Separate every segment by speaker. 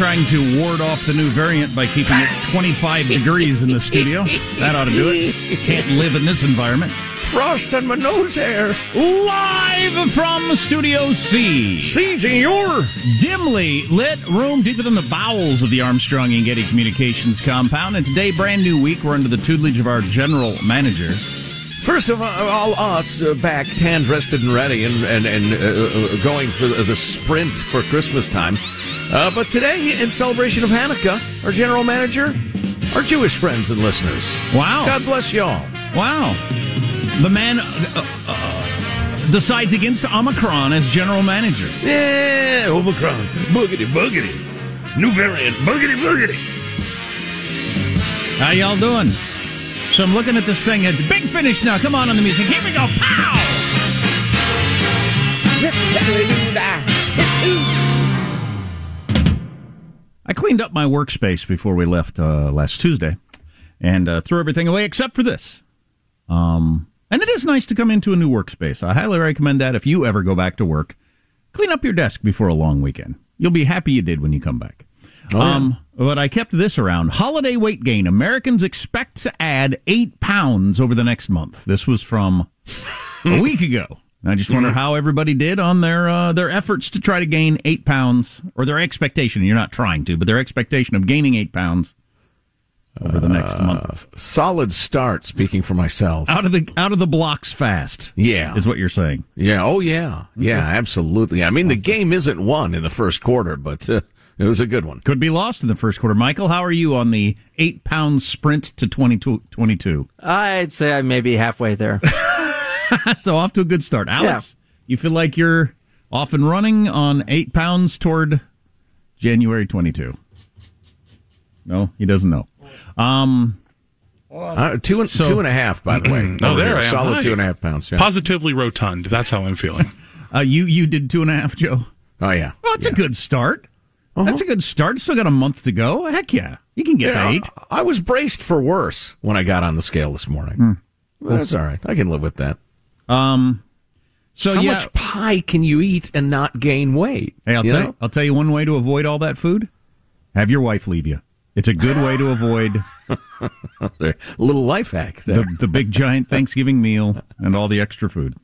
Speaker 1: Trying to ward off the new variant by keeping it 25 degrees in the studio. That ought to do it. Can't live in this environment.
Speaker 2: Frost on my nose hair.
Speaker 1: Live from Studio C.
Speaker 2: Seizing your
Speaker 1: dimly lit room deeper than the bowels of the Armstrong and Getty Communications compound. And today, brand new week, we're under the tutelage of our general manager.
Speaker 2: First of all, us uh, back, tan, rested, and ready, and and, and uh, uh going for the sprint for Christmas time. Uh, but today, in celebration of Hanukkah, our general manager, our Jewish friends and listeners.
Speaker 1: Wow.
Speaker 2: God bless y'all.
Speaker 1: Wow. The man uh, uh, decides against Omicron as general manager.
Speaker 2: Yeah, Omicron. Boogity, boogity. New variant. Boogity, boogity.
Speaker 1: How y'all doing? So I'm looking at this thing. At big finish now. Come on on the music. Here we go. Pow! I cleaned up my workspace before we left uh, last Tuesday and uh, threw everything away except for this. Um, and it is nice to come into a new workspace. I highly recommend that if you ever go back to work. Clean up your desk before a long weekend. You'll be happy you did when you come back.
Speaker 2: Oh, um.
Speaker 1: But I kept this around. Holiday weight gain. Americans expect to add eight pounds over the next month. This was from a week ago. I just wonder mm-hmm. how everybody did on their uh, their efforts to try to gain eight pounds, or their expectation. You're not trying to, but their expectation of gaining eight pounds over the next uh, month.
Speaker 2: Solid start. Speaking for myself,
Speaker 1: out of the out of the blocks fast.
Speaker 2: Yeah,
Speaker 1: is what you're saying.
Speaker 2: Yeah. Oh yeah. Yeah. Absolutely. I mean, the game isn't won in the first quarter, but. Uh, it was a good one.
Speaker 1: Could be lost in the first quarter. Michael, how are you on the eight pound sprint to 22?
Speaker 3: I'd say I may be halfway there.
Speaker 1: so off to a good start. Alex, yeah. you feel like you're off and running on eight pounds toward January 22. No, he doesn't know. Um,
Speaker 2: uh, two, and, so, two and a half, by the way.
Speaker 4: oh, there I am.
Speaker 2: Solid
Speaker 4: Hi.
Speaker 2: two and a half pounds.
Speaker 4: Yeah. Positively rotund. That's how I'm feeling.
Speaker 1: uh, you you did two and a half, Joe.
Speaker 2: Oh yeah.
Speaker 1: Well, that's
Speaker 2: yeah.
Speaker 1: a good start. Uh-huh. That's a good start. Still got a month to go. Heck yeah, you can get yeah, eight.
Speaker 2: I was braced for worse when I got on the scale this morning. But that's all right. I can live with that.
Speaker 1: Um, So
Speaker 2: How
Speaker 1: yeah,
Speaker 2: much pie can you eat and not gain weight?
Speaker 1: hey, I'll
Speaker 2: you
Speaker 1: tell you, I'll tell you one way to avoid all that food. Have your wife leave you. It's a good way to avoid
Speaker 2: A little life hack there.
Speaker 1: the, the big giant Thanksgiving meal and all the extra food.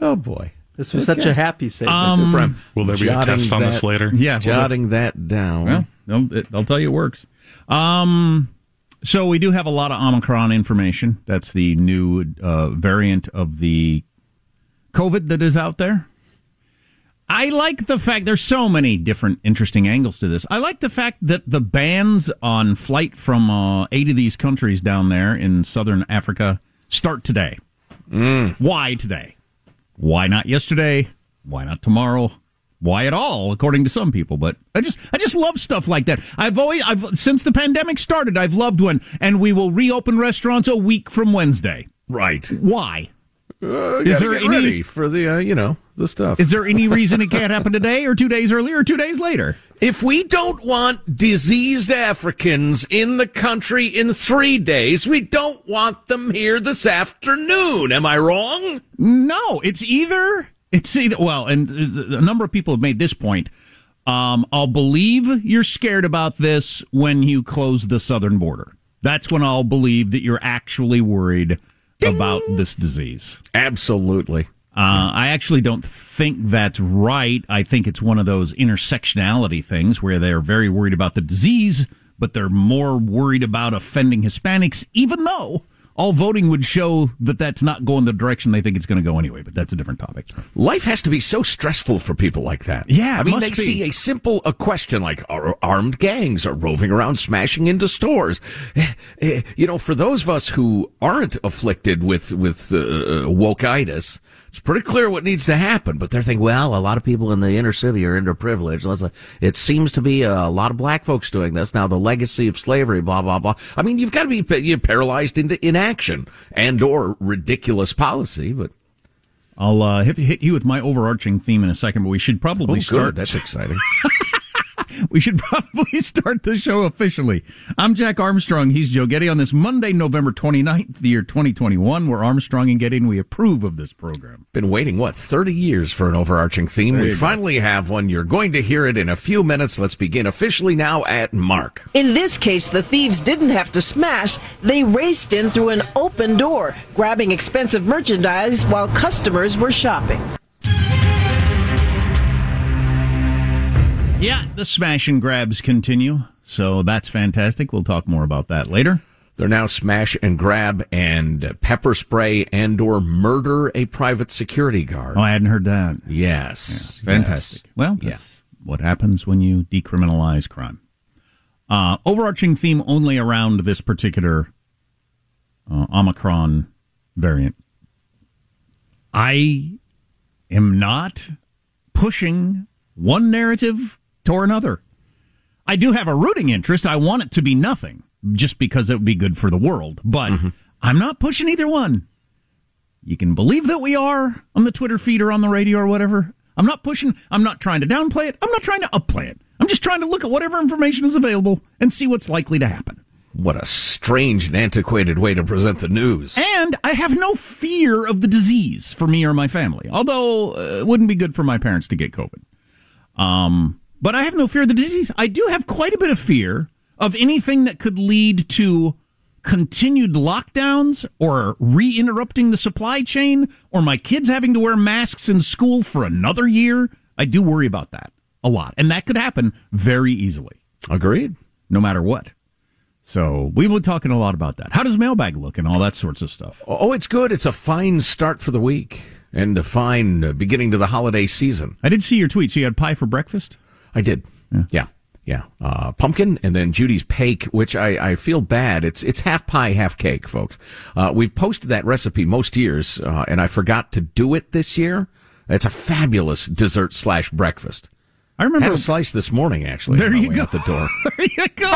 Speaker 2: oh boy.
Speaker 3: This was such a happy segment.
Speaker 1: Um,
Speaker 4: Will there be a test on this later?
Speaker 1: Yeah, well,
Speaker 2: Jotting that down.
Speaker 1: Well, no, it, I'll tell you it works. Um, so we do have a lot of Omicron information. That's the new uh, variant of the COVID that is out there. I like the fact there's so many different interesting angles to this. I like the fact that the bans on flight from uh, eight of these countries down there in southern Africa start today. Why today? Why not yesterday? Why not tomorrow? Why at all, according to some people? But I just, I just love stuff like that. I've always, I've since the pandemic started, I've loved when, and we will reopen restaurants a week from Wednesday.
Speaker 2: Right.
Speaker 1: Why?
Speaker 2: Uh,
Speaker 1: Is there
Speaker 2: get
Speaker 1: any-
Speaker 2: ready for the uh, you know the stuff?
Speaker 1: Is there any reason it can't happen today, or two days earlier, or two days later?
Speaker 2: if we don't want diseased Africans in the country in three days, we don't want them here this afternoon. Am I wrong?
Speaker 1: No, it's either it's either well, and a number of people have made this point. Um, I'll believe you're scared about this when you close the southern border. That's when I'll believe that you're actually worried about this disease.
Speaker 2: Absolutely.
Speaker 1: Uh, I actually don't think that's right. I think it's one of those intersectionality things where they're very worried about the disease, but they're more worried about offending Hispanics, even though all voting would show that that's not going the direction they think it's going to go anyway. But that's a different topic.
Speaker 2: Life has to be so stressful for people like that.
Speaker 1: Yeah,
Speaker 2: I mean, they
Speaker 1: be.
Speaker 2: see a simple a question like are armed gangs are roving around smashing into stores. Eh, eh, You know, for those of us who aren't afflicted with with uh, wokeitis, it's pretty clear what needs to happen. But they're thinking, well, a lot of people in the inner city are underprivileged. Let's, uh, It seems to be a lot of black folks doing this now. The legacy of slavery, blah blah blah. I mean, you've got to be you're paralyzed into inaction and or ridiculous policy, but.
Speaker 1: I'll uh, hit, hit you with my overarching theme in a second, but we should probably
Speaker 2: Oh,
Speaker 1: start.
Speaker 2: good. That's exciting.
Speaker 1: We should probably start the show officially. I'm Jack Armstrong. He's Joe Getty on this Monday, November 29th, the year 2021. We're Armstrong and Getty, and we approve of this program.
Speaker 2: Been waiting, what, 30 years for an overarching theme? We finally have one. You're going to hear it in a few minutes. Let's begin officially now at Mark.
Speaker 5: In this case, the thieves didn't have to smash. They raced in through an open door, grabbing expensive merchandise while customers were shopping.
Speaker 1: Yeah, the smash and grabs continue, so that's fantastic. We'll talk more about that later.
Speaker 2: They're now smash and grab and pepper spray and or murder a private security guard.
Speaker 1: Oh, I hadn't heard that.
Speaker 2: Yes.
Speaker 1: Fantastic.
Speaker 2: yes.
Speaker 1: Well, that's what happens when you decriminalize crime. Uh, overarching theme only around this particular uh, Omicron variant. I am not pushing one narrative to another. I do have a rooting interest. I want it to be nothing just because it would be good for the world, but I'm not pushing either one. You can believe that we are on the Twitter feed or on the radio or whatever. I'm not pushing, I'm not trying to downplay it. I'm not trying to upplay it. I'm just trying to look at whatever information is available and see what's likely to happen.
Speaker 2: What a strange and antiquated way to present the news.
Speaker 1: And I have no fear of the disease for me or my family, although uh, it wouldn't be good for my parents to get COVID. Um, but I have no fear of the disease. I do have quite a bit of fear of anything that could lead to continued lockdowns or re interrupting the supply chain or my kids having to wear masks in school for another year. I do worry about that a lot. And that could happen very easily,
Speaker 2: Agreed.
Speaker 1: no matter what. So we will be talking a lot about that. How does mailbag look and all that sorts of stuff?
Speaker 2: Oh, it's good. It's a fine start for the week and a fine uh, beginning to the holiday season.
Speaker 1: I did see your tweet. So you had pie for breakfast?
Speaker 2: I did. Yeah. Yeah. Uh, pumpkin and then Judy's cake, which I, I feel bad. It's, it's half pie, half cake, folks. Uh, we've posted that recipe most years, uh, and I forgot to do it this year. It's a fabulous dessert slash breakfast.
Speaker 1: I remember
Speaker 2: Had a slice this morning, actually.
Speaker 1: There you go.
Speaker 2: Out the door.
Speaker 1: There you go.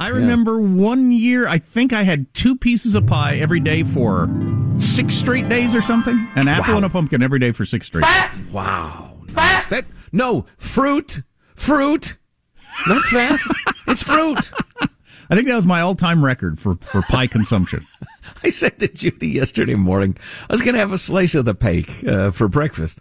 Speaker 1: I remember one year, I think I had two pieces of pie every day for six straight days or something. An apple
Speaker 2: Wow.
Speaker 1: and a pumpkin every day for six straight days.
Speaker 2: Wow. Nice. That no fruit, fruit, not fat. it's fruit.
Speaker 1: I think that was my all time record for, for pie consumption.
Speaker 2: I said to Judy yesterday morning, I was going to have a slice of the cake uh, for breakfast.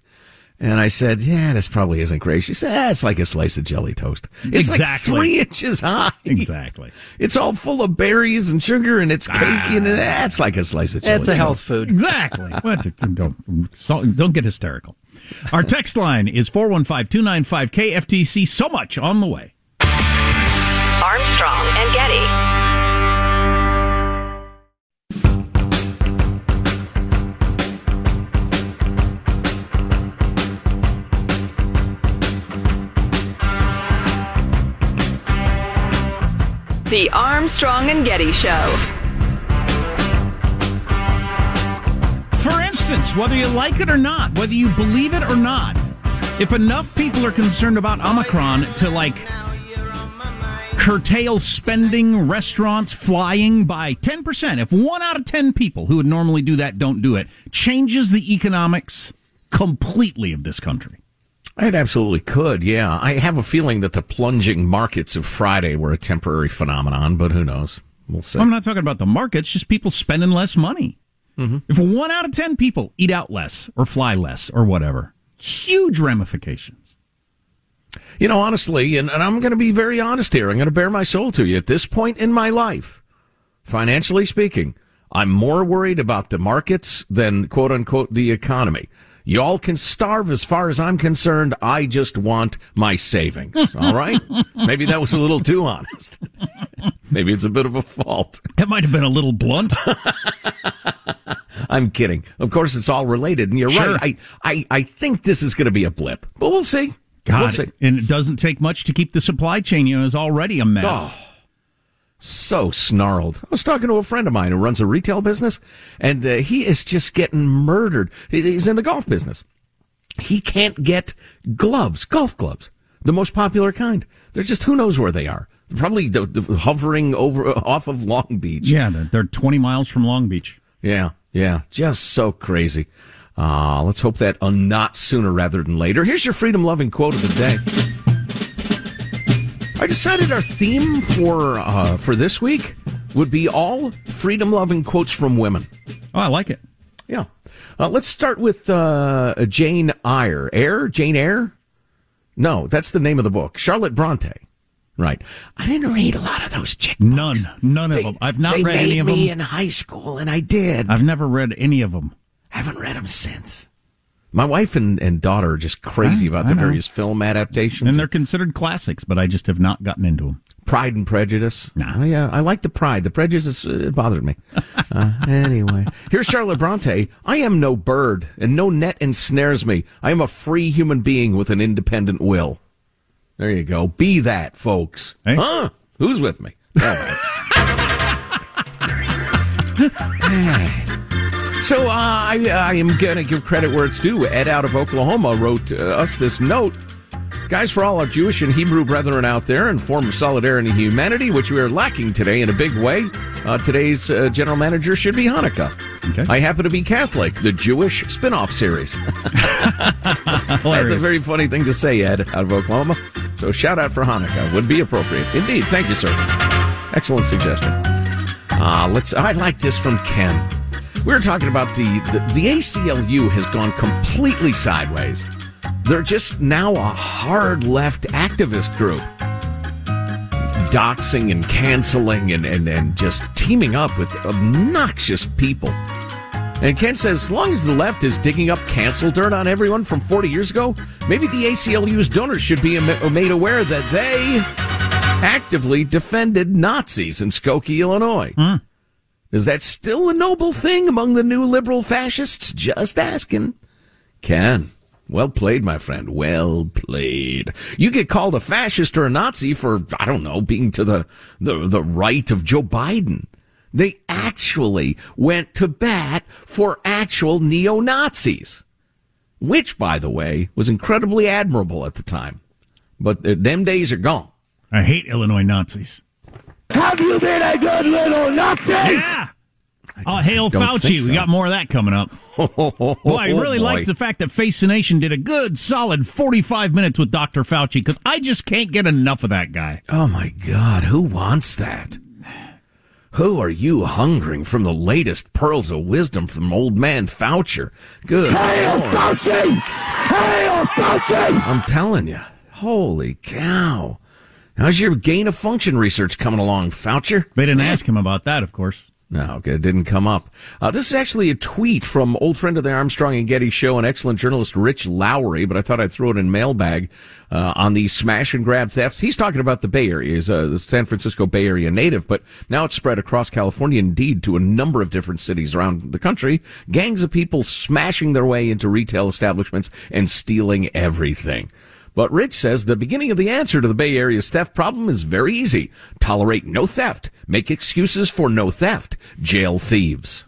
Speaker 2: And I said, yeah, this probably isn't great. She said, ah, it's like a slice of jelly toast. It's
Speaker 1: Exactly.
Speaker 2: like three inches high.
Speaker 1: Exactly.
Speaker 2: It's all full of berries and sugar and it's cake and
Speaker 1: Ah.
Speaker 2: that's like a slice of jelly
Speaker 3: It's a health food.
Speaker 1: Exactly. What? Don't, don't get hysterical. Our text line is 415 295 KFTC. So much on the way.
Speaker 6: Armstrong and Getty. The Armstrong and Getty Show.
Speaker 1: For instance, whether you like it or not, whether you believe it or not, if enough people are concerned about Omicron to like curtail spending, restaurants, flying by 10%, if one out of 10 people who would normally do that don't do it, changes the economics completely of this country.
Speaker 2: It absolutely could, yeah. I have a feeling that the plunging markets of Friday were a temporary phenomenon, but who knows? We'll see.
Speaker 1: I'm not talking about the markets, just people spending less money. Mm-hmm. If one out of 10 people eat out less or fly less or whatever, huge ramifications.
Speaker 2: You know, honestly, and, and I'm going to be very honest here. I'm going to bare my soul to you. At this point in my life, financially speaking, I'm more worried about the markets than quote unquote the economy. Y'all can starve as far as I'm concerned. I just want my savings. All right? Maybe that was a little too honest. Maybe it's a bit of a fault.
Speaker 1: That might have been a little blunt.
Speaker 2: I'm kidding. Of course, it's all related, and you're
Speaker 1: Sure.
Speaker 2: right. I, I, I think this is going to be a blip, but we'll see.
Speaker 1: God,
Speaker 2: we'll see.
Speaker 1: and it doesn't take much to keep the supply chain, you know, is already a mess.
Speaker 2: Oh, so snarled. I was talking to a friend of mine who runs a retail business, and uh, he is just getting murdered. He's in the golf business. He can't get gloves, golf gloves, the most popular kind. They're just who knows where they are. Probably the, the hovering over off of Long Beach.
Speaker 1: Yeah, they're, they're 20 miles from Long Beach.
Speaker 2: Yeah, yeah, just so crazy. Uh, let's hope that uh, not sooner rather than later. Here's your freedom loving quote of the day. I decided our theme for uh, for this week would be all freedom loving quotes from women.
Speaker 1: Oh, I like it.
Speaker 2: Yeah. Uh, let's start with uh, Jane Eyre. Eyre? Jane Eyre? No, that's the name of the book. Charlotte Bronte. Right. I didn't read a lot of those chick
Speaker 1: None, none of them. I've not
Speaker 2: they
Speaker 1: read any of
Speaker 2: me
Speaker 1: them.
Speaker 2: in high school, and I did.
Speaker 1: I've never read any of them.
Speaker 2: haven't read them since. My wife and, and daughter are just crazy
Speaker 1: I-
Speaker 2: about
Speaker 1: I
Speaker 2: the
Speaker 1: know.
Speaker 2: various film adaptations.
Speaker 1: And they're considered classics, but I just have not gotten into them.
Speaker 2: Pride and Prejudice.
Speaker 1: Nah.
Speaker 2: Oh, yeah, I like the Pride. The Prejudice uh, it bothered me. uh, anyway, here's Charlotte Bronte. I am no bird, and no net ensnares me. I am a free human being with an independent will. There you go. Be that, folks.
Speaker 1: Hey.
Speaker 2: Huh? Who's with me? All right. So uh, I, I am going to give credit where it's due. Ed out of Oklahoma wrote uh, us this note. Guys, for all our Jewish and Hebrew brethren out there in form of solidarity and humanity, which we are lacking today in a big way, uh, today's uh, general manager should be Hanukkah.
Speaker 1: Okay.
Speaker 2: I happen to be Catholic, the Jewish spin-off series. That's a very funny thing to say, Ed, out of Oklahoma. So shout out for Hanukkah would be appropriate. Indeed. Thank you, sir. Excellent suggestion. Uh, let's. I like this from Ken. We were talking about the, the the ACLU has gone completely sideways. They're just now a hard left activist group, doxing and canceling and, and, and just teaming up with obnoxious people. And Ken says, as long as the left is digging up cancel dirt on everyone from 40 years ago, maybe the ACLU's donors should be made aware that they actively defended Nazis in Skokie, Illinois. Hmm. Is that still a noble thing among the new liberal fascists? Just asking. Ken. Well played, my friend. Well played. You get called a fascist or a Nazi for, I don't know, being to the, the, the right of Joe Biden. They actually went to bat for actual neo-Nazis. Which, by the way, was incredibly admirable at the time. But them days are gone.
Speaker 1: I hate Illinois Nazis.
Speaker 7: Have you been a good little Nazi?
Speaker 1: Yeah. Oh, hail Fauci.
Speaker 2: so.
Speaker 1: We got more of that coming up. Oh, boy, I really oh,
Speaker 2: boy.
Speaker 1: like the fact that Face the Nation did a good, solid 45 minutes with Dr. Fauci because I just can't get enough of that guy.
Speaker 2: Oh my God, who wants that? Who are you hungering from the latest pearls of wisdom from old man Foucher? Good.
Speaker 7: Hail
Speaker 2: Lord.
Speaker 7: Fauci! Hail Fauci!
Speaker 2: I'm telling you. Holy cow. How's your gain of function research coming along, Foucher?
Speaker 1: They didn't ask him about that, of course.
Speaker 2: No, it didn't come up. Uh, this is actually a tweet from old friend of the Armstrong and Getty show and excellent journalist Rich Lowry, but I thought I'd throw it in mailbag uh, on the smash and grab thefts. He's talking about the Bay Area. He's a San Francisco Bay Area native, but now it's spread across California, indeed, to a number of different cities around the country. Gangs of people smashing their way into retail establishments and stealing everything. But Rich says the beginning of the answer to the Bay Area's theft problem is very easy. Tolerate no theft. Make excuses for no theft. Jail thieves.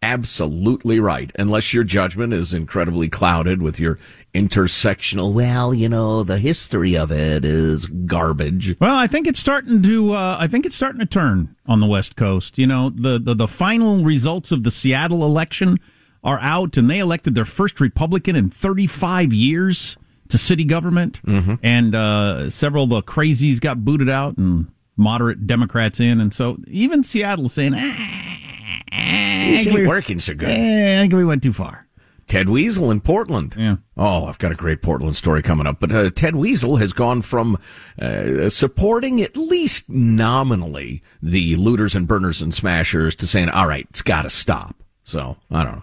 Speaker 2: Absolutely right. Unless your judgment is incredibly clouded with your intersectional, well, you know, the history of it is garbage.
Speaker 1: Well, I think it's starting to. Uh, I think it's starting to turn on the West Coast. You know, the, the the final results of the Seattle election are out, and they elected their first Republican in 35 years to city government, and uh, several of the crazies got booted out, and moderate Democrats in, and so even Seattle's saying, "Ah,
Speaker 2: This ain't working so good.
Speaker 1: eh, I think we went too far.
Speaker 2: Ted Weasel in Portland.
Speaker 1: Yeah.
Speaker 2: Oh, I've got a great Portland story coming up. But uh, Ted Weasel has gone from uh, supporting at least nominally the looters and burners and smashers to saying, all right, it's got to stop. So I don't know.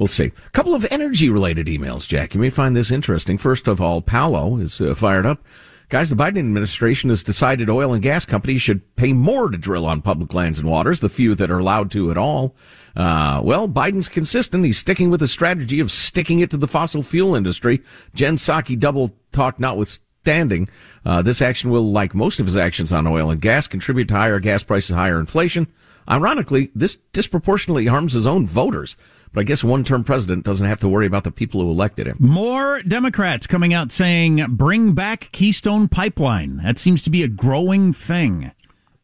Speaker 2: We'll see. A couple of energy related emails, Jack. You may find this interesting. First of all, Paolo is uh, fired up. Guys, the Biden administration has decided oil and gas companies should pay more to drill on public lands and waters, the few that are allowed to at all. Uh, well, Biden's consistent. He's sticking with the strategy of sticking it to the fossil fuel industry. Jen Psaki double talk notwithstanding, uh, this action will, like most of his actions on oil and gas, contribute to higher gas prices, and higher inflation. Ironically, this disproportionately harms his own voters. But I guess one term president doesn't have to worry about the people who elected him.
Speaker 1: More Democrats coming out saying, bring back Keystone Pipeline. That seems to be a growing thing.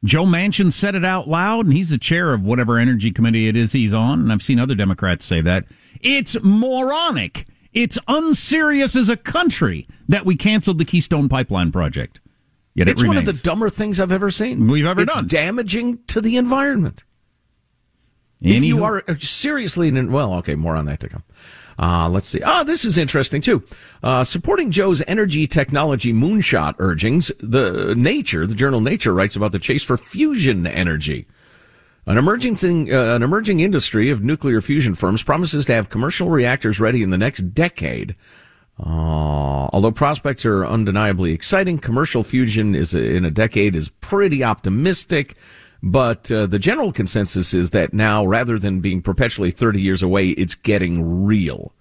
Speaker 1: Joe Manchin said it out loud, and he's the chair of whatever energy committee it is he's on. And I've seen other Democrats say that. It's moronic. It's unserious as a country that we canceled the Keystone Pipeline project. Yet
Speaker 2: it's
Speaker 1: it
Speaker 2: one of the dumber things I've ever seen.
Speaker 1: We've ever done
Speaker 2: it's
Speaker 1: done.
Speaker 2: damaging to the environment. If you are uh, seriously, in, well, okay, more on that to come. Uh, let's see. Ah, this is interesting too. Uh, supporting Joe's energy technology moonshot urgings, the Nature, the journal Nature writes about the chase for fusion energy. An emerging, thing- uh, an emerging industry of nuclear fusion firms promises to have commercial reactors ready in the next decade. Uh, although prospects are undeniably exciting, commercial fusion is in a decade is pretty optimistic. But uh, the general consensus is that now, rather than being perpetually 30 years away, it's getting real.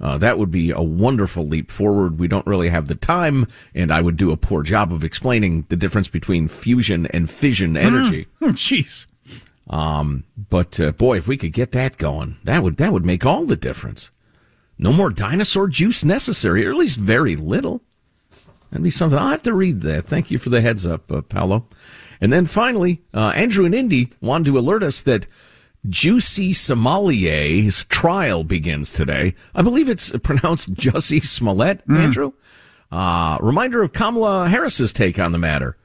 Speaker 2: Uh, that would be a wonderful leap forward. We don't really have the time, and I would do a poor job of explaining the difference between fusion and fission energy.
Speaker 1: Oh, Jeez.
Speaker 2: Um, but uh, boy, if we could get that going, that would that would make all the difference. No more dinosaur juice necessary, or at least very little. That'd be something. I'll have to read that. Thank you for the heads up, uh, Paolo. And then finally, uh, Andrew and Indy wanted to alert us that Juicy Somalier's trial begins today. I believe it's pronounced Jussie Smollett, Andrew. Uh, reminder of Kamala Harris's take on the matter.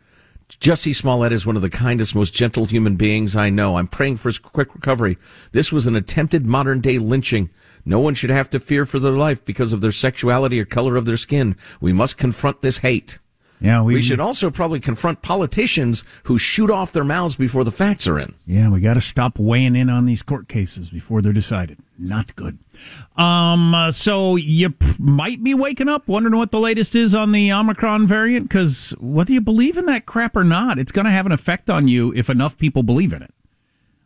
Speaker 2: Jussie Smollett is one of the kindest, most gentle human beings I know. I'm praying for his quick recovery. This was an attempted modern day lynching. No one should have to fear for their life because of their sexuality or color of their skin. We must confront this hate.
Speaker 1: Yeah, we,
Speaker 2: We should also probably confront politicians who shoot off their mouths before the facts are in.
Speaker 1: Yeah, we got to stop weighing in on these court cases before they're decided. Not good. Um, uh, so you p- might be waking up wondering what the latest is on the Omicron variant because whether you believe in that crap or not, it's going to have an effect on you if enough people believe in it,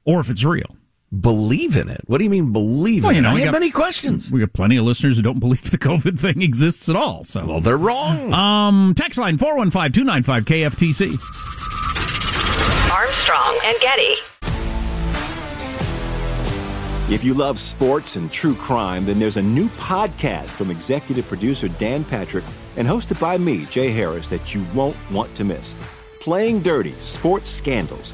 Speaker 1: or if it's real.
Speaker 2: Believe in it? What do you mean believe
Speaker 1: Well,
Speaker 2: in
Speaker 1: you know,
Speaker 2: it? I
Speaker 1: we
Speaker 2: have
Speaker 1: got-
Speaker 2: many questions.
Speaker 1: We got plenty of listeners who don't believe the COVID thing exists at all. So,
Speaker 2: well, they're wrong.
Speaker 1: Um, text line 415 295 KFTC.
Speaker 6: Armstrong and Getty.
Speaker 8: If you love sports and true crime, then there's a new podcast from executive producer Dan Patrick and hosted by me, Jay Harris, that you won't want to miss. Playing Dirty Sports Scandals.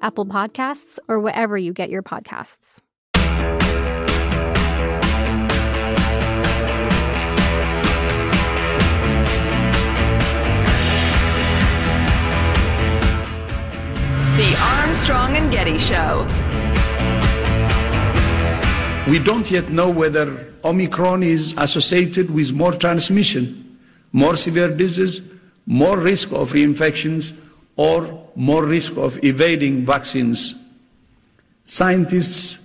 Speaker 9: Apple Podcasts, or wherever you get your podcasts.
Speaker 6: The Armstrong and Getty Show.
Speaker 10: We don't yet know whether Omicron is associated with more transmission, more severe disease, more risk of reinfections, or more risk of evading vaccines. Scientists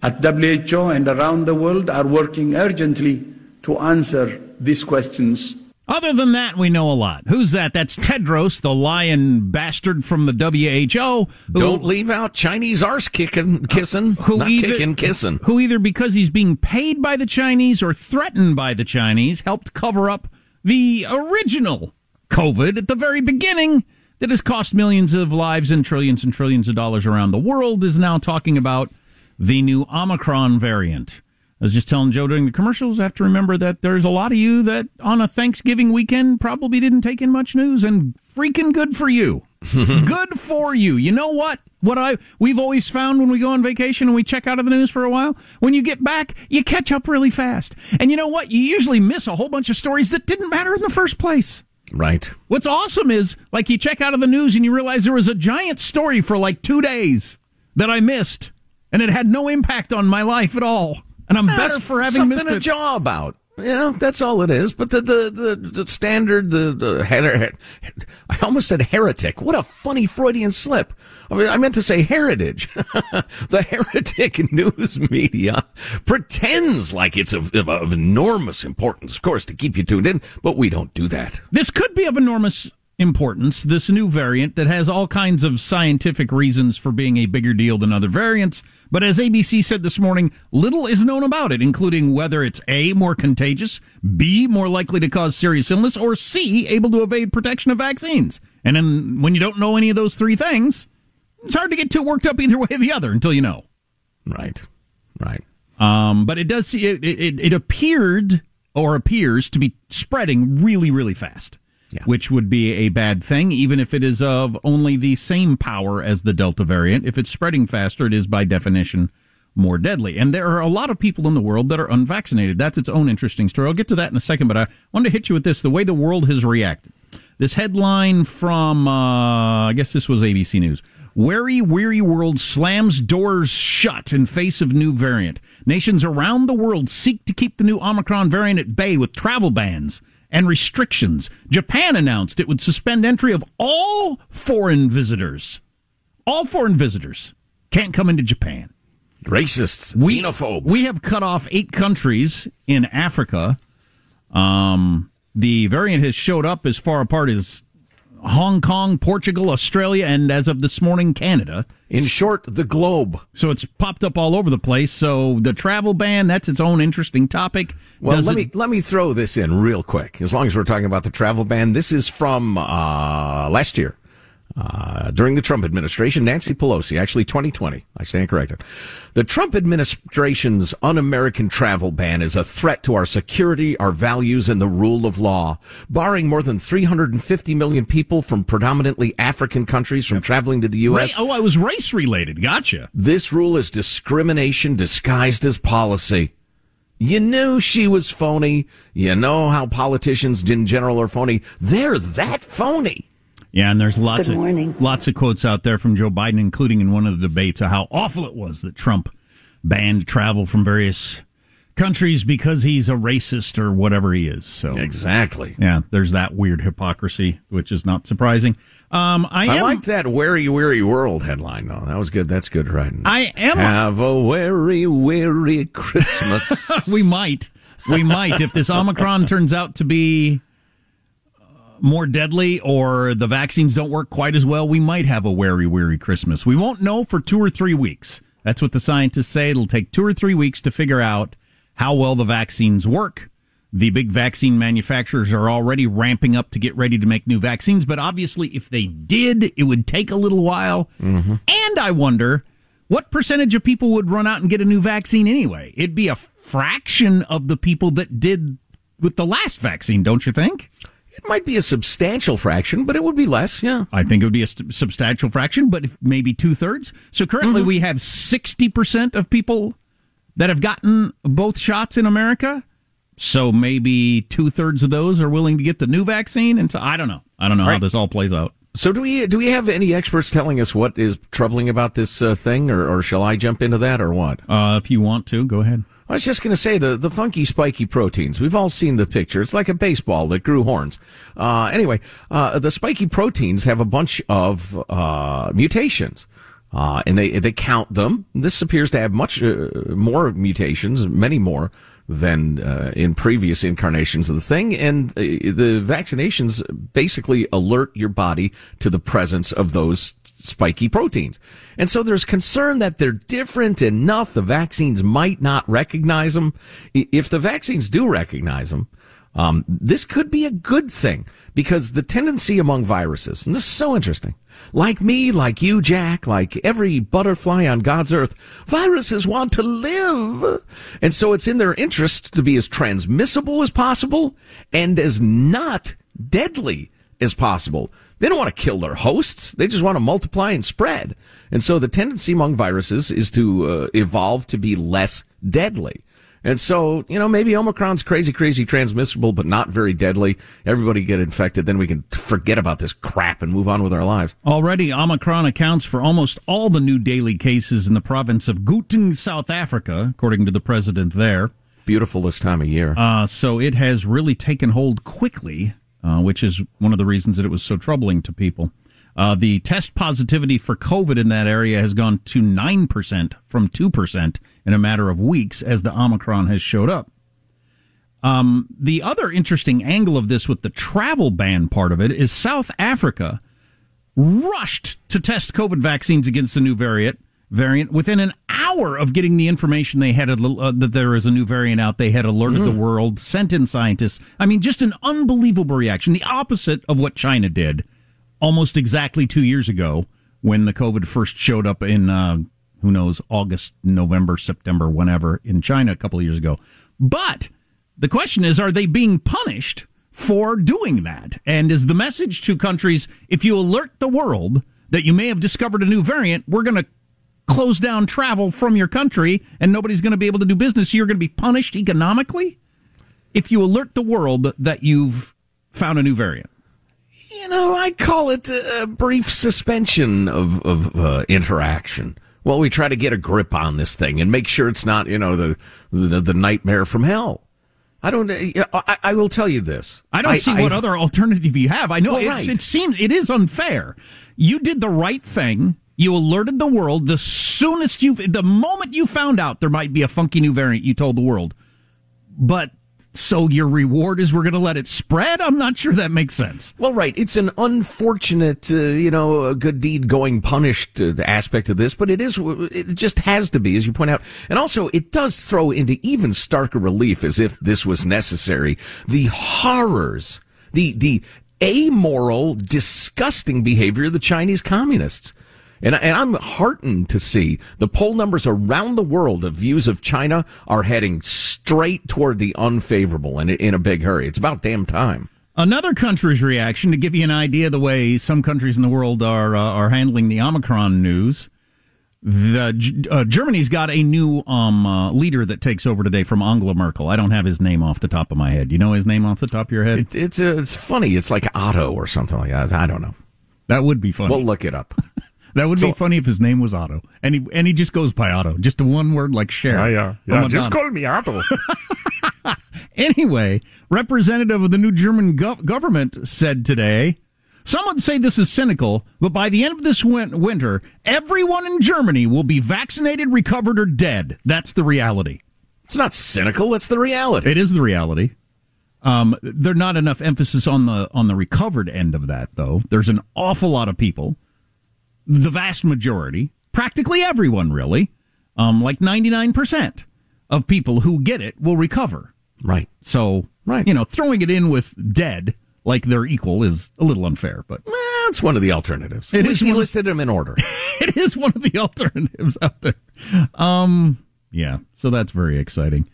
Speaker 10: at WHO and around the world are working urgently to answer these questions.
Speaker 1: Other than that, we know a lot. Who's that? That's Tedros, the lion bastard from the WHO.
Speaker 2: Who, Don't leave out Chinese arse kicking, kissing, uh, who not either, kicking, kissing.
Speaker 1: Who either because he's being paid by the Chinese or threatened by the Chinese helped cover up the original COVID at the very beginning that has cost millions of lives and trillions and trillions of dollars around the world is now talking about the new Omicron variant. I was just telling Joe during the commercials, I have to remember that there's a lot of you that on a Thanksgiving weekend probably didn't take in much news and freaking good for you. good for you. You know what? What I we've always found when we go on vacation and we check out of the news for a while, when you get back, you catch up really fast. And you know what? You usually miss a whole bunch of stories that didn't matter in the first place.
Speaker 2: Right.
Speaker 1: What's awesome is like you check out of the news and you realize there was a giant story for like 2 days that I missed and it had no impact on my life at all and I'm better for having
Speaker 2: something
Speaker 1: missed
Speaker 2: a
Speaker 1: it.
Speaker 2: jaw about. Know, that's all it is. But the the the, the standard, the, the I almost said heretic. What a funny Freudian slip. I, mean, I meant to say heritage. the heretic news media pretends like it's of, of, of enormous importance, of course, to keep you tuned in, but we don't do that.
Speaker 1: This could be of enormous importance, this new variant that has all kinds of scientific reasons for being a bigger deal than other variants. But as ABC said this morning, little is known about it, including whether it's A, more contagious, B, more likely to cause serious illness, or C, able to evade protection of vaccines. And then when you don't know any of those three things, it's hard to get too worked up either way or the other until you know.
Speaker 2: Right. Right.
Speaker 1: Um, but it does, it, it, it appeared or appears to be spreading really, really fast yeah. which would be a bad thing, even if it is of only the same power as the Delta variant. If it's spreading faster, it is by definition more deadly. And there are a lot of people in the world that are unvaccinated. That's its own interesting story. I'll get to that in a second, but I wanted to hit you with this the way the world has reacted. This headline from, uh, I guess this was ABC News. Wary, weary world slams doors shut in face of new variant. Nations around the world seek to keep the new Omicron variant at bay with travel bans and restrictions. Japan announced it would suspend entry of all foreign visitors. All foreign visitors can't come into Japan.
Speaker 2: Racists,
Speaker 1: we,
Speaker 2: xenophobes.
Speaker 1: We have cut off eight countries in Africa. Um, the variant has showed up as far apart as Hong Kong, Portugal, Australia, and as of this morning, Canada.
Speaker 2: In short, the globe.
Speaker 1: So it's popped up all over the place. So the travel ban, that's its own interesting topic.
Speaker 2: Well,
Speaker 1: Does
Speaker 2: let
Speaker 1: it-
Speaker 2: me let me throw this in real quick. As long as we're talking about the travel ban, this is from uh, last year. Uh, during the Trump administration, Nancy Pelosi, actually 2020, I stand corrected. The Trump administration's un-American travel ban is a threat to our security, our values, and the rule of law, barring more than 350 million people from predominantly African countries from traveling to the U.S.
Speaker 1: Oh, I was race related. Gotcha.
Speaker 2: This rule is discrimination disguised as policy. You knew she was phony. You know how politicians in general are phony. They're that phony.
Speaker 1: Yeah, and there's lots
Speaker 2: Good
Speaker 1: of
Speaker 2: morning.
Speaker 1: lots of quotes out there from Joe Biden, including in one of the debates, of how awful it was that Trump banned travel from various countries because he's a racist or whatever he is. So
Speaker 2: exactly.
Speaker 1: Yeah, there's that weird hypocrisy, which is not surprising. Um, I,
Speaker 2: I,
Speaker 1: am,
Speaker 2: like that "Weary, Weary World" headline though. That was good. That's good writing.
Speaker 1: I am.
Speaker 2: Have a weary, weary Christmas.
Speaker 1: we might. We might. If this Omicron turns out to be more deadly or the vaccines don't work quite as well, we might have a wary, weary Christmas. We won't know for two or three weeks. That's what the scientists say. It'll take two or three weeks to figure out how well the vaccines work. The big vaccine manufacturers are already ramping up to get ready to make new vaccines, but obviously, if they did, it would take a little while. Mm-hmm. And I wonder what percentage of people would run out and get a new vaccine anyway? It'd be a fraction of the people that did with the last vaccine, don't you think?
Speaker 2: It might be a substantial fraction, but it would be less. Yeah.
Speaker 1: I think it would be a st- substantial fraction, but if maybe two thirds. So currently we have 60% of people that have gotten both shots in America. So maybe two thirds of those are willing to get the new vaccine. And so I don't know. I don't know how this all plays out.
Speaker 2: So do we do we have any experts telling us what is troubling about this uh, thing, or, or shall I jump into that, or what?
Speaker 1: Uh, if you want to, go ahead.
Speaker 2: I was just going to say the the funky spiky proteins. We've all seen the picture. It's like a baseball that grew horns. Uh, anyway, uh, the spiky proteins have a bunch of uh, mutations. Uh, and they they count them. This appears to have much uh, more mutations, many more than uh, in previous incarnations of the thing. And the vaccinations basically alert your body to the presence of those spiky proteins. And so there's concern that they're different enough the vaccines might not recognize them. If the vaccines do recognize them, um, this could be a good thing because the tendency among viruses, and this is so interesting, like me, like you, Jack, like every butterfly on God's earth, viruses want to live. And so it's in their interest to be as transmissible as possible and as not deadly as possible. They don't want to kill their hosts. They just want to multiply and spread. And so the tendency among viruses is to uh, evolve to be less deadly. And so, you know, maybe Omicron's crazy, crazy transmissible, but not very deadly. Everybody get infected. Then we can forget about this crap and move on with our lives.
Speaker 1: Already, Omicron accounts for almost all the new daily cases in the province of Gauteng, South Africa, according to the president there.
Speaker 2: Beautiful this time of year.
Speaker 1: Uh, so it has really taken hold quickly, uh, which is one of the reasons that it was so troubling to people. Uh, the test positivity for COVID in that area has gone to 9% from 2% in a matter of weeks as the Omicron has showed up. Um, the other interesting angle of this with the travel ban part of it is South Africa rushed to test COVID vaccines against the new variant. Variant within an hour of getting the information they had uh, that there is a new variant out, they had alerted the world, sent in scientists. I mean, just an unbelievable reaction. The opposite of what China did almost exactly two years ago when the COVID first showed up in uh, who knows August, November, September, whenever in China a couple of years ago. But the question is, are they being punished for doing that? And is the message to countries, if you alert the world that you may have discovered a new variant, we're going to close down travel from your country and nobody's going to be able to do business. You're going to be punished economically if you alert the world that you've found a new variant.
Speaker 2: you know, I call it a brief suspension of of uh, interaction. Well, we try to get a grip on this thing and make sure it's not, you know, the the, the nightmare from hell. I don't. I, I will tell you this.
Speaker 1: I don't see what other alternative you have. I know
Speaker 2: Well,
Speaker 1: it's,
Speaker 2: right.
Speaker 1: it seems it is unfair. You did the right thing. You alerted the world the soonest you, the moment you found out there might be a funky new variant. You told the world, but so your reward is we're going to let it spread. I'm not sure that makes sense.
Speaker 2: Well, right. It's an unfortunate, uh, you know, a good deed going punished uh, aspect of this, but it is, it just has to be, as you point out. And also, it does throw into even starker relief, as if this was necessary, the horrors, the, the amoral, disgusting behavior of the Chinese communists. And, and I'm heartened to see the poll numbers around the world of views of China are heading straight toward the unfavorable and in a big hurry. It's about damn time.
Speaker 1: Another country's reaction to give you an idea of the way some countries in the world are uh, are handling the Omicron news. The uh, Germany's got a new um, uh, leader that takes over today from Angela Merkel. I don't have his name off the top of my head. You know his name off the top of your head?
Speaker 2: It, it's uh, it's funny. It's like Otto or something like that. I don't know.
Speaker 1: That would be funny.
Speaker 2: We'll look it up.
Speaker 1: That would be funny if his name was Otto, and he and he just goes by Otto, just a one word like Cher.
Speaker 11: Yeah, yeah, yeah. Just call me Otto.
Speaker 1: Anyway, representative of the new German gov- government said today, some would say this is cynical, but by the end of this win- winter, everyone in Germany will be vaccinated, recovered, or dead. That's the reality.
Speaker 2: It's not cynical. It's the reality.
Speaker 1: It is the reality. Um, there's not enough emphasis on the on the recovered end of that, though. There's an awful lot of people, the vast majority, practically everyone, really, um, like 99 percent of people who get it will recover.
Speaker 2: Right.
Speaker 1: So, right. you know, throwing it in with dead like they're equal is a little unfair, but
Speaker 2: That's one of the alternatives.
Speaker 1: It
Speaker 2: At
Speaker 1: is
Speaker 2: least he listed them in order.
Speaker 1: it is one of the alternatives out there. Um, yeah, so that's very exciting.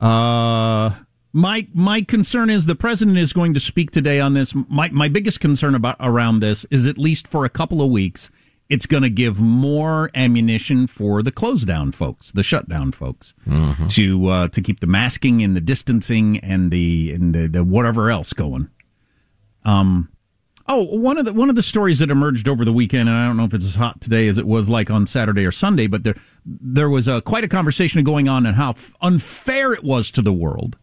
Speaker 1: Uh, my my concern is the president is going to speak today on this. My my biggest concern about around this is at least for a couple of weeks, it's going to give more ammunition for the close down folks, the shutdown folks, to uh, to keep the masking and the distancing and the and the, the whatever else going. Um, oh, one of the one of the stories that emerged over the weekend, and I don't know if it's as hot today as it was like on Saturday or Sunday, but there there was a, quite a conversation going on and how f- unfair it was to the world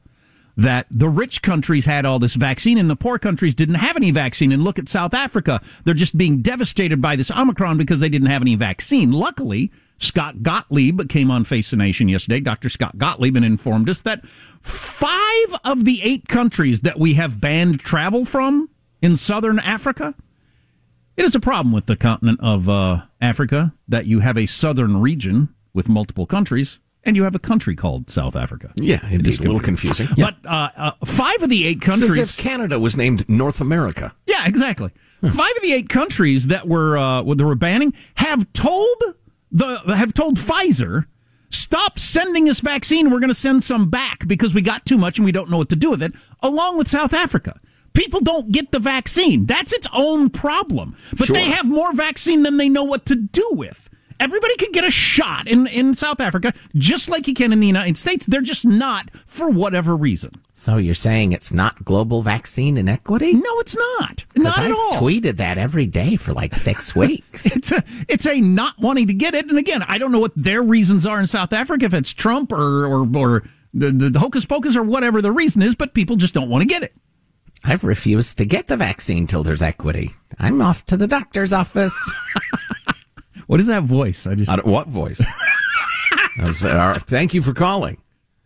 Speaker 1: that the rich countries had all this vaccine and the poor countries didn't have any vaccine. And look at South Africa; they're just being devastated by this Omicron because they didn't have any vaccine. Luckily. Scott Gottlieb came on Face the Nation yesterday. Dr. Scott Gottlieb and informed us that five of the eight countries that we have banned travel from in southern Africa, it is a problem with the continent of uh, Africa that you have a southern region with multiple countries and you have a country called South Africa.
Speaker 2: Yeah,
Speaker 1: It
Speaker 2: indeed.
Speaker 1: is
Speaker 2: A little confusing.
Speaker 1: But uh, uh, five of the eight
Speaker 2: It's
Speaker 1: countries.
Speaker 2: as if Canada was named North America.
Speaker 1: Yeah, exactly. Five of the eight countries that were uh, that were banning have told the have told Pfizer stop sending us vaccine. We're going to send some back because we got too much and we don't know what to do with it. Along with South Africa. People don't get the vaccine. That's its own problem. But
Speaker 2: Sure.
Speaker 1: they have more vaccine than they know what to do with. Everybody can get a shot in, in South Africa just like you can in the United States. They're just not for whatever reason.
Speaker 12: So you're saying it's not global vaccine inequity?
Speaker 1: No, it's not. Not
Speaker 12: I've
Speaker 1: at all.
Speaker 12: tweeted that every day for like six weeks.
Speaker 1: it's a it's a not wanting to get it. And again, I don't know what their reasons are in South Africa, if it's Trump or or, or the, the, the hocus pocus or whatever the reason is, but people just don't want to get it.
Speaker 12: I've refused to get the vaccine till there's equity. I'm off to the doctor's office.
Speaker 1: What is that voice? I just
Speaker 2: I don't- what voice? I was, uh, thank you for calling.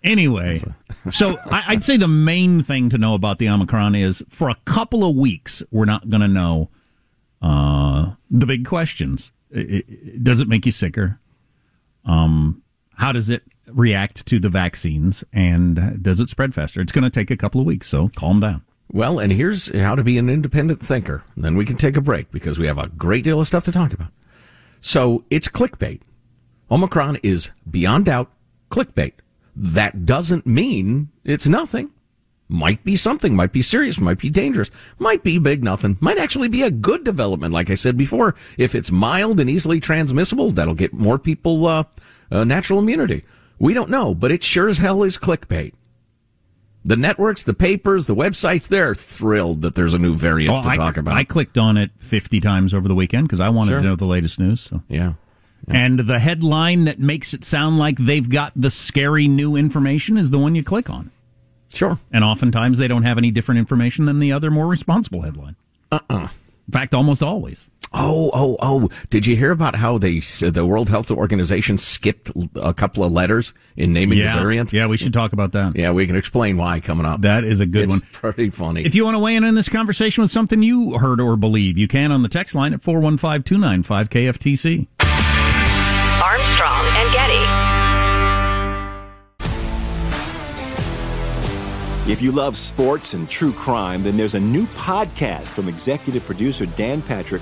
Speaker 1: Anyway, so I, I'd say the main thing to know about the Omicron is for a couple of weeks we're not going to know uh, the big questions. I- I- does it make you sicker? Um, how does it react to the vaccines? And does it spread faster? It's going to take a couple of weeks, so calm down.
Speaker 2: Well, and here's how to be an independent thinker. Then we can take a break because we have a great deal of stuff to talk about. So it's clickbait. Omicron is beyond doubt clickbait. That doesn't mean it's nothing. Might be something, might be serious, might be dangerous, might be big nothing, might actually be a good development. Like I said before, if it's mild and easily transmissible, that'll get more people uh, uh, natural immunity. We don't know, but it sure as hell is clickbait. The networks, the papers, the websites, they're thrilled that there's a new variant
Speaker 1: Well,
Speaker 2: to
Speaker 1: I,
Speaker 2: talk about.
Speaker 1: I clicked on it 50 times over the weekend because I wanted
Speaker 2: Sure.
Speaker 1: to know the latest news. So.
Speaker 2: Yeah.
Speaker 1: And the headline that makes it sound like they've got the scary new information is the one you click on.
Speaker 2: Sure.
Speaker 1: And oftentimes they don't have any different information than the other more responsible headline.
Speaker 2: Uh-uh.
Speaker 1: In fact, almost always.
Speaker 2: Oh, oh, oh! Did you hear about how they the World Health Organization skipped a couple of letters in naming
Speaker 1: Yeah.
Speaker 2: the variant?
Speaker 1: Yeah, we should talk about that.
Speaker 2: Yeah, we can explain why coming up.
Speaker 1: That is a good
Speaker 2: it's
Speaker 1: one.
Speaker 2: Pretty funny.
Speaker 1: If you want to weigh in on this conversation with something you heard or believe, you can on the text line at 415 295 KFTC.
Speaker 6: Armstrong and Getty.
Speaker 8: If you love sports and true crime, then there's a new podcast from executive producer Dan Patrick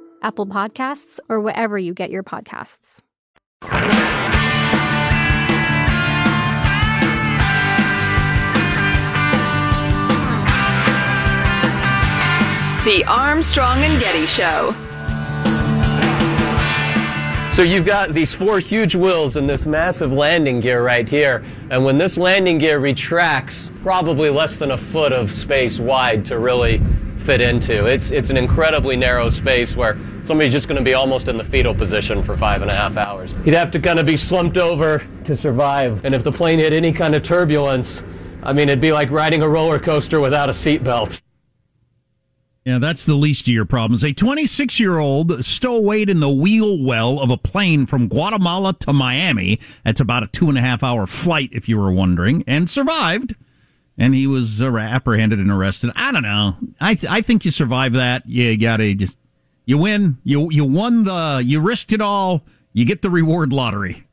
Speaker 9: Apple Podcasts, or wherever you get your podcasts.
Speaker 6: The Armstrong and Getty Show.
Speaker 13: So you've got these four huge wheels and this massive landing gear right here. And when this landing gear retracts, probably less than a foot of space wide to really fit into. It's, it's an incredibly narrow space where somebody's just going to be almost in the fetal position for five and a half hours. You'd have to kind of be slumped over to survive. And if the plane hit any kind of turbulence, I mean, it'd be like riding a roller coaster without a seatbelt.
Speaker 1: Yeah, that's the least of your problems. A 26 year old stowawayed in the wheel well of a plane from Guatemala to Miami. That's about a two and a half hour flight, if you were wondering, and survived. And he was uh, apprehended and arrested. I don't know. I th- I think you survive that. You gotta just you win. You you won the you risked it all. You get the reward lottery.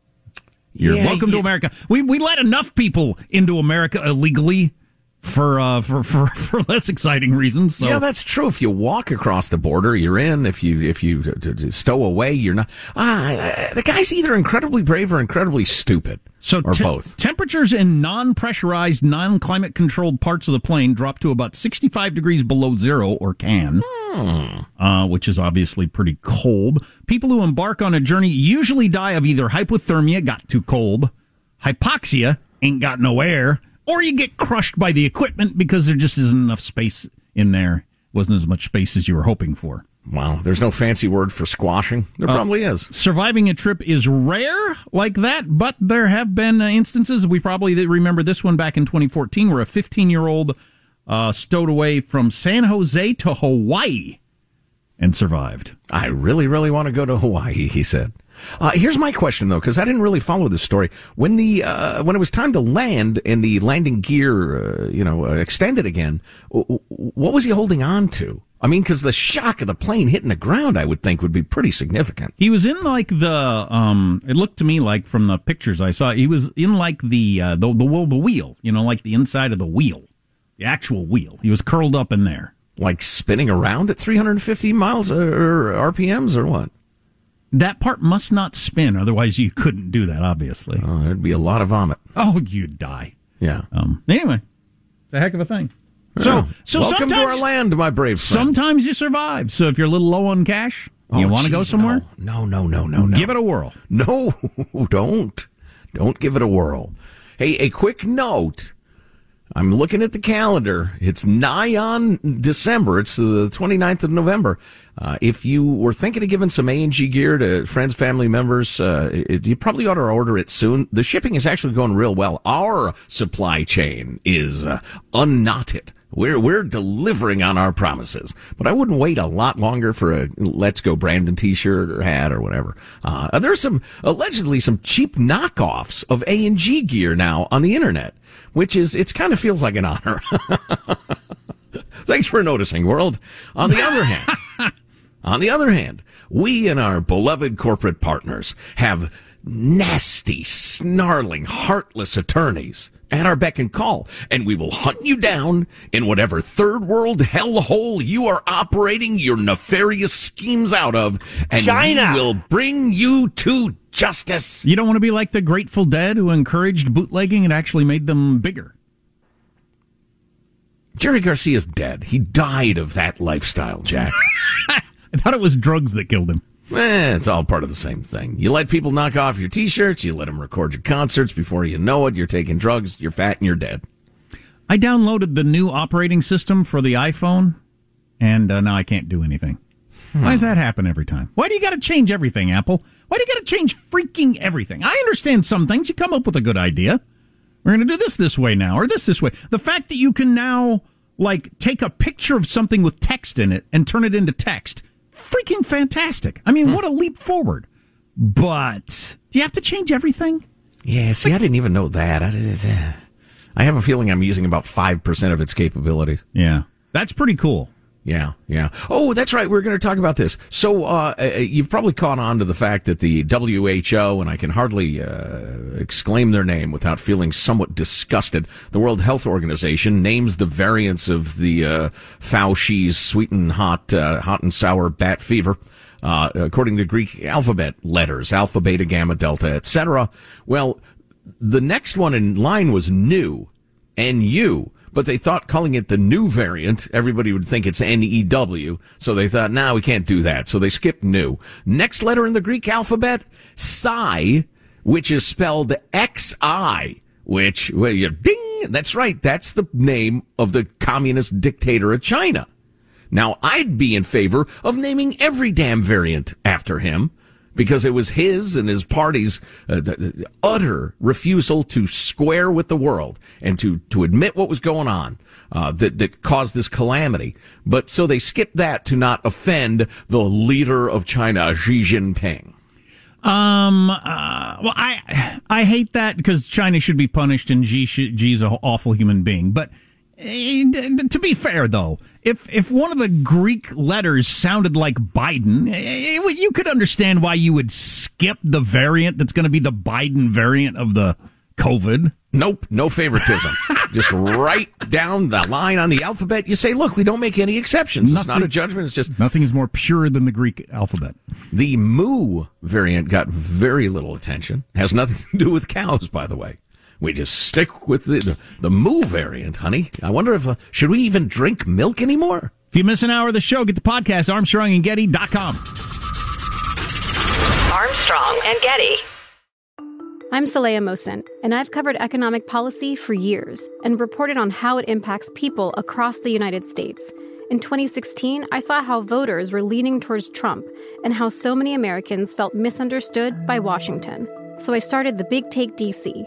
Speaker 1: You're
Speaker 2: Yeah,
Speaker 1: welcome to. America. We we let enough people into America illegally for uh for for, for less exciting reasons. So
Speaker 2: yeah, that's true. If you walk across the border, you're in. If you if you stow away, you're not. Ah, the guy's either incredibly brave or incredibly stupid,
Speaker 1: So
Speaker 2: or
Speaker 1: te-
Speaker 2: both.
Speaker 1: Temperatures in non-pressurized, non-climate controlled parts of the plane drop to about 65 degrees below zero, or can, uh, which is obviously pretty cold. People who embark on a journey usually die of either hypothermia, got too cold, hypoxia, ain't got no air, or you get crushed by the equipment because there just isn't enough space in there. Wasn't as much space as you were hoping for.
Speaker 2: Wow, there's no fancy word for squashing. There
Speaker 1: Uh,
Speaker 2: probably is.
Speaker 1: Surviving a trip is rare like that, but there have been uh, instances. We probably remember this one back in 2014 where a 15 year old uh, stowed away from San Jose to Hawaii and survived.
Speaker 2: I really, really want to go to Hawaii, he said. Uh, here's my question though, because I didn't really follow this story. When the uh, when it was time to land and the landing gear, uh, you know, uh, extended again, what was he holding on to? I mean, because the shock of the plane hitting the ground, I would think, would be pretty significant.
Speaker 1: He was in like the um. It looked to me like from the pictures I saw, he was in like the uh, the the, wheel- the wheel. You know, like the inside of the wheel, the actual wheel. He was curled up in there,
Speaker 2: like spinning around at 350 miles uh, or RPMs or what?
Speaker 1: That part must not spin, otherwise you couldn't do that. Obviously,
Speaker 2: oh, there'd be a lot of vomit.
Speaker 1: Oh, you'd die.
Speaker 2: Yeah.
Speaker 1: Um. Anyway, it's a heck of a thing. So,
Speaker 2: Yeah.
Speaker 1: so
Speaker 2: welcome to our land, my brave friend.
Speaker 1: Sometimes you survive. So if you're a little low on cash,
Speaker 2: Oh,
Speaker 1: you want to go somewhere?
Speaker 2: No, no, no, no, no.
Speaker 1: Give it a whirl.
Speaker 2: No, don't. Don't give it a whirl. Hey, a quick note. I'm looking at the calendar. It's nigh on December. It's the 29th of November. Uh, if you were thinking of giving some A&G gear to friends, family members, uh, it, you probably ought to order it soon. The shipping is actually going real well. Our supply chain is uh, unknotted. We're we're delivering on our promises, but I wouldn't wait a lot longer for a "Let's Go Brandon" T-shirt or hat or whatever. Uh, there's some allegedly some cheap knockoffs of A and G gear now on the internet, which is it's kind of feels like an honor. Thanks for noticing, world. On the other hand, on the other hand, we and our beloved corporate partners have nasty, snarling, heartless attorneys at our beck and call, and we will hunt you down in whatever third world hellhole you are operating your nefarious schemes out of, and
Speaker 1: China.
Speaker 2: we will bring you to justice.
Speaker 1: You don't want to be like the Grateful Dead who encouraged bootlegging and actually made them bigger.
Speaker 2: Jerry Garcia's dead. He died of that lifestyle, Jack.
Speaker 1: I thought it was drugs that killed him.
Speaker 2: Eh, it's all part of the same thing. You let people knock off your t-shirts, you let them record your concerts. Before you know it, you're taking drugs, you're fat, and you're dead.
Speaker 1: I downloaded the new operating system for the iPhone, and uh, now I can't do anything. Why does that happen every time? Why do you got to change everything, Apple? Why do you got to change freaking everything? I understand some things. You come up with a good idea. We're going to do this this way now, or this this way. The fact that you can now like take a picture of something with text in it and turn it into text, freaking fantastic. I mean, what a leap forward. But do you have to change everything?
Speaker 2: Yeah, see, I didn't even know that. I, uh, I have a feeling I'm using about 5% of its capabilities.
Speaker 1: Yeah. That's pretty cool.
Speaker 2: Yeah, yeah. Oh, that's right. We're going to talk about this. So, uh, uh, you've probably caught on to the fact that the WHO, and I can hardly uh, exclaim their name without feeling somewhat disgusted, the World Health Organization names the variants of the uh, Fauci's sweet and hot, uh, hot and sour bat fever. Uh, according to Greek alphabet letters, alpha, beta, gamma, delta, etc. Well, the next one in line was new, NU, but they thought calling it the new variant, everybody would think it's N-E-W. So they thought, nah, we can't do that. So they skipped new. Next letter in the Greek alphabet, xi, which is spelled X-I, which, well, you're ding, that's right. That's the name of the communist dictator of China. Now, I'd be in favor of naming every damn variant after him because it was his and his party's uh, utter refusal to square with the world and to, to admit what was going on uh, that, that caused this calamity. But so they skipped that to not offend the leader of China, Xi Jinping.
Speaker 1: Um. Uh, well, I I hate that because China should be punished and Xi Xi's an awful human being. But eh, to be fair, though, if if one of the Greek letters sounded like Biden, eh, you could understand why you would skip the variant that's going to be the Biden variant of the COVID.
Speaker 2: Nope, no favoritism. just right down the line on the alphabet, you say, look, we don't make any exceptions. it's not a judgment. It's just
Speaker 1: Nothing is more pure than the Greek alphabet.
Speaker 2: The moo variant got very little attention. Has nothing to do with cows, by the way. We just stick with the the moo variant, honey. I wonder if uh, should we even drink milk anymore?
Speaker 1: If you miss an hour of the show, get the podcast ArmstrongandGetty.com.
Speaker 6: Armstrong and Getty.
Speaker 9: I'm Saleha Mohsin, and I've covered economic policy for years and reported on how it impacts people across the United States. In 2016, I saw how voters were leaning towards Trump and how so many Americans felt misunderstood by Washington. So I started the Big Take DC.